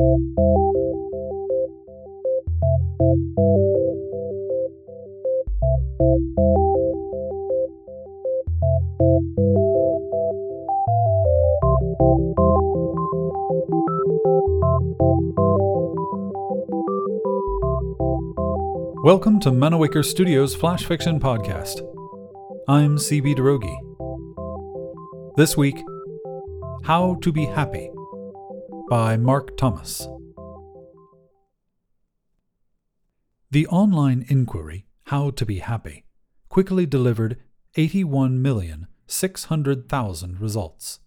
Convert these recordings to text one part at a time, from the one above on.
Welcome to Manawaker Studios Flash Fiction Podcast. I'm CB Droege. This week, How to Be Happy by Mark Thomas. The online inquiry, How to Be Happy, quickly delivered 81,600,000 results.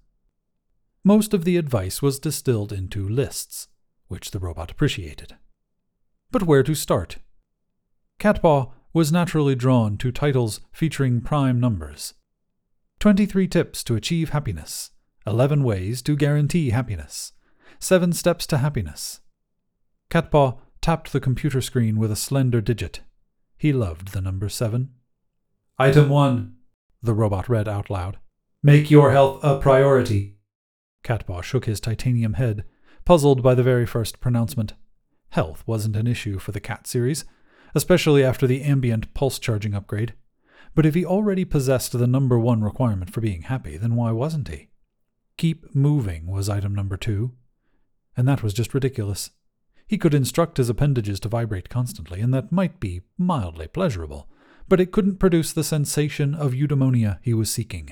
Most of the advice was distilled into lists, which the robot appreciated. But where to start? Catpaw was naturally drawn to titles featuring prime numbers. 23 Tips to Achieve Happiness, 11 Ways to Guarantee Happiness, 7 Steps to Happiness. Catpaw tapped the computer screen with a slender digit. He loved the number 7. Item 1, the robot read out loud. Make your health a priority. Catpaw shook his titanium head, puzzled by the very first pronouncement. Health wasn't an issue for the cat series especially after the ambient pulse charging upgrade. But if he already possessed the number one requirement for being happy, then why wasn't he? Keep moving was item number two. And that was just ridiculous. He could instruct his appendages to vibrate constantly, and that might be mildly pleasurable, but it couldn't produce the sensation of eudaimonia he was seeking.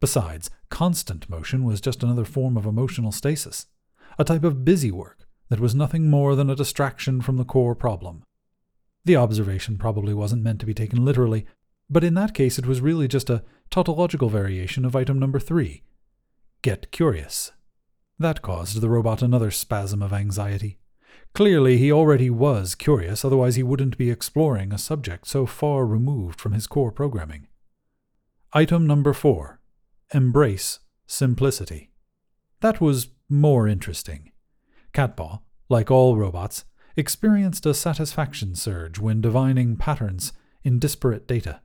Besides, constant motion was just another form of emotional stasis, a type of busy work that was nothing more than a distraction from the core problem. The observation probably wasn't meant to be taken literally, but in that case it was really just a tautological variation of item number three Get curious. That caused the robot another spasm of anxiety. Clearly, he already was curious, otherwise, he wouldn't be exploring a subject so far removed from his core programming. Item number four Embrace simplicity. That was more interesting. Catpaw, like all robots, experienced a satisfaction surge when divining patterns in disparate data.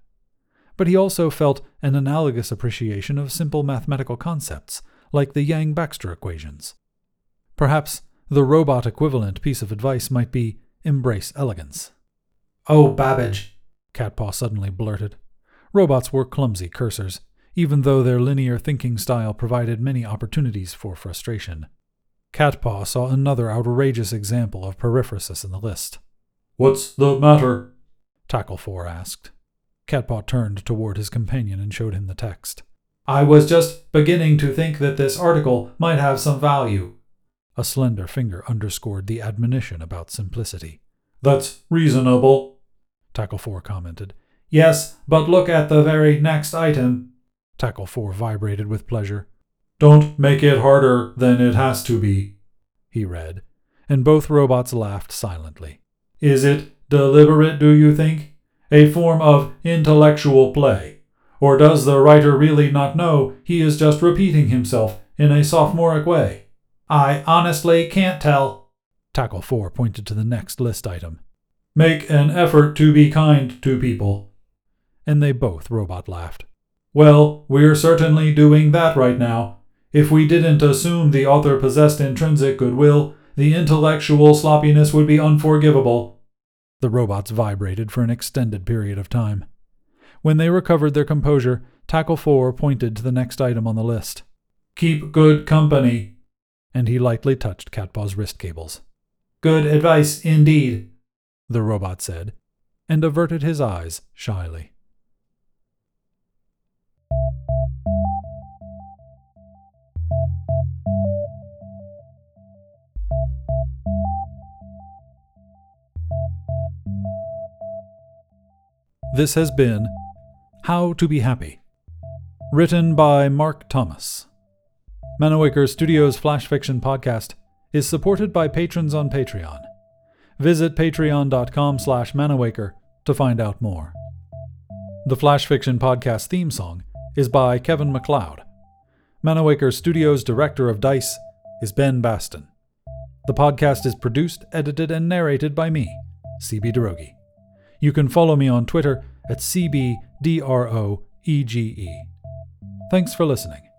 But he also felt an analogous appreciation of simple mathematical concepts, like the Yang Baxter equations. Perhaps the robot equivalent piece of advice might be embrace elegance. Oh, Babbage, Catpaw suddenly blurted. Robots were clumsy cursers, even though their linear thinking style provided many opportunities for frustration. Catpaw saw another outrageous example of periphrasis in the list. What's the matter? Tackle 4 asked. Catpaw turned toward his companion and showed him the text. I was just beginning to think that this article might have some value. A slender finger underscored the admonition about simplicity. That's reasonable, Tackle 4 commented. Yes, but look at the very next item. Tackle 4 vibrated with pleasure. Don't make it harder than it has to be, he read, and both robots laughed silently. Is it deliberate, do you think? A form of intellectual play? Or does the writer really not know he is just repeating himself in a sophomoric way? I honestly can't tell. Tackle 4 pointed to the next list item. Make an effort to be kind to people. And they both robot laughed. Well, we're certainly doing that right now. If we didn't assume the author possessed intrinsic goodwill, the intellectual sloppiness would be unforgivable. The robots vibrated for an extended period of time. When they recovered their composure, Tackle 4 pointed to the next item on the list. Keep good company. And he lightly touched Catpaw's wrist cables. Good advice indeed, the robot said, and averted his eyes shyly. This has been How to Be Happy, written by Mark Thomas. Manawaker Studios Flash Fiction Podcast is supported by patrons on Patreon. Visit patreon.com slash manawaker to find out more. The Flash Fiction Podcast theme song is by Kevin MacLeod. Manawaker Studios Director of DICE is Ben Baston. The podcast is produced, edited, and narrated by me, CB Droege. You can follow me on Twitter at CBDROEGE. Thanks for listening.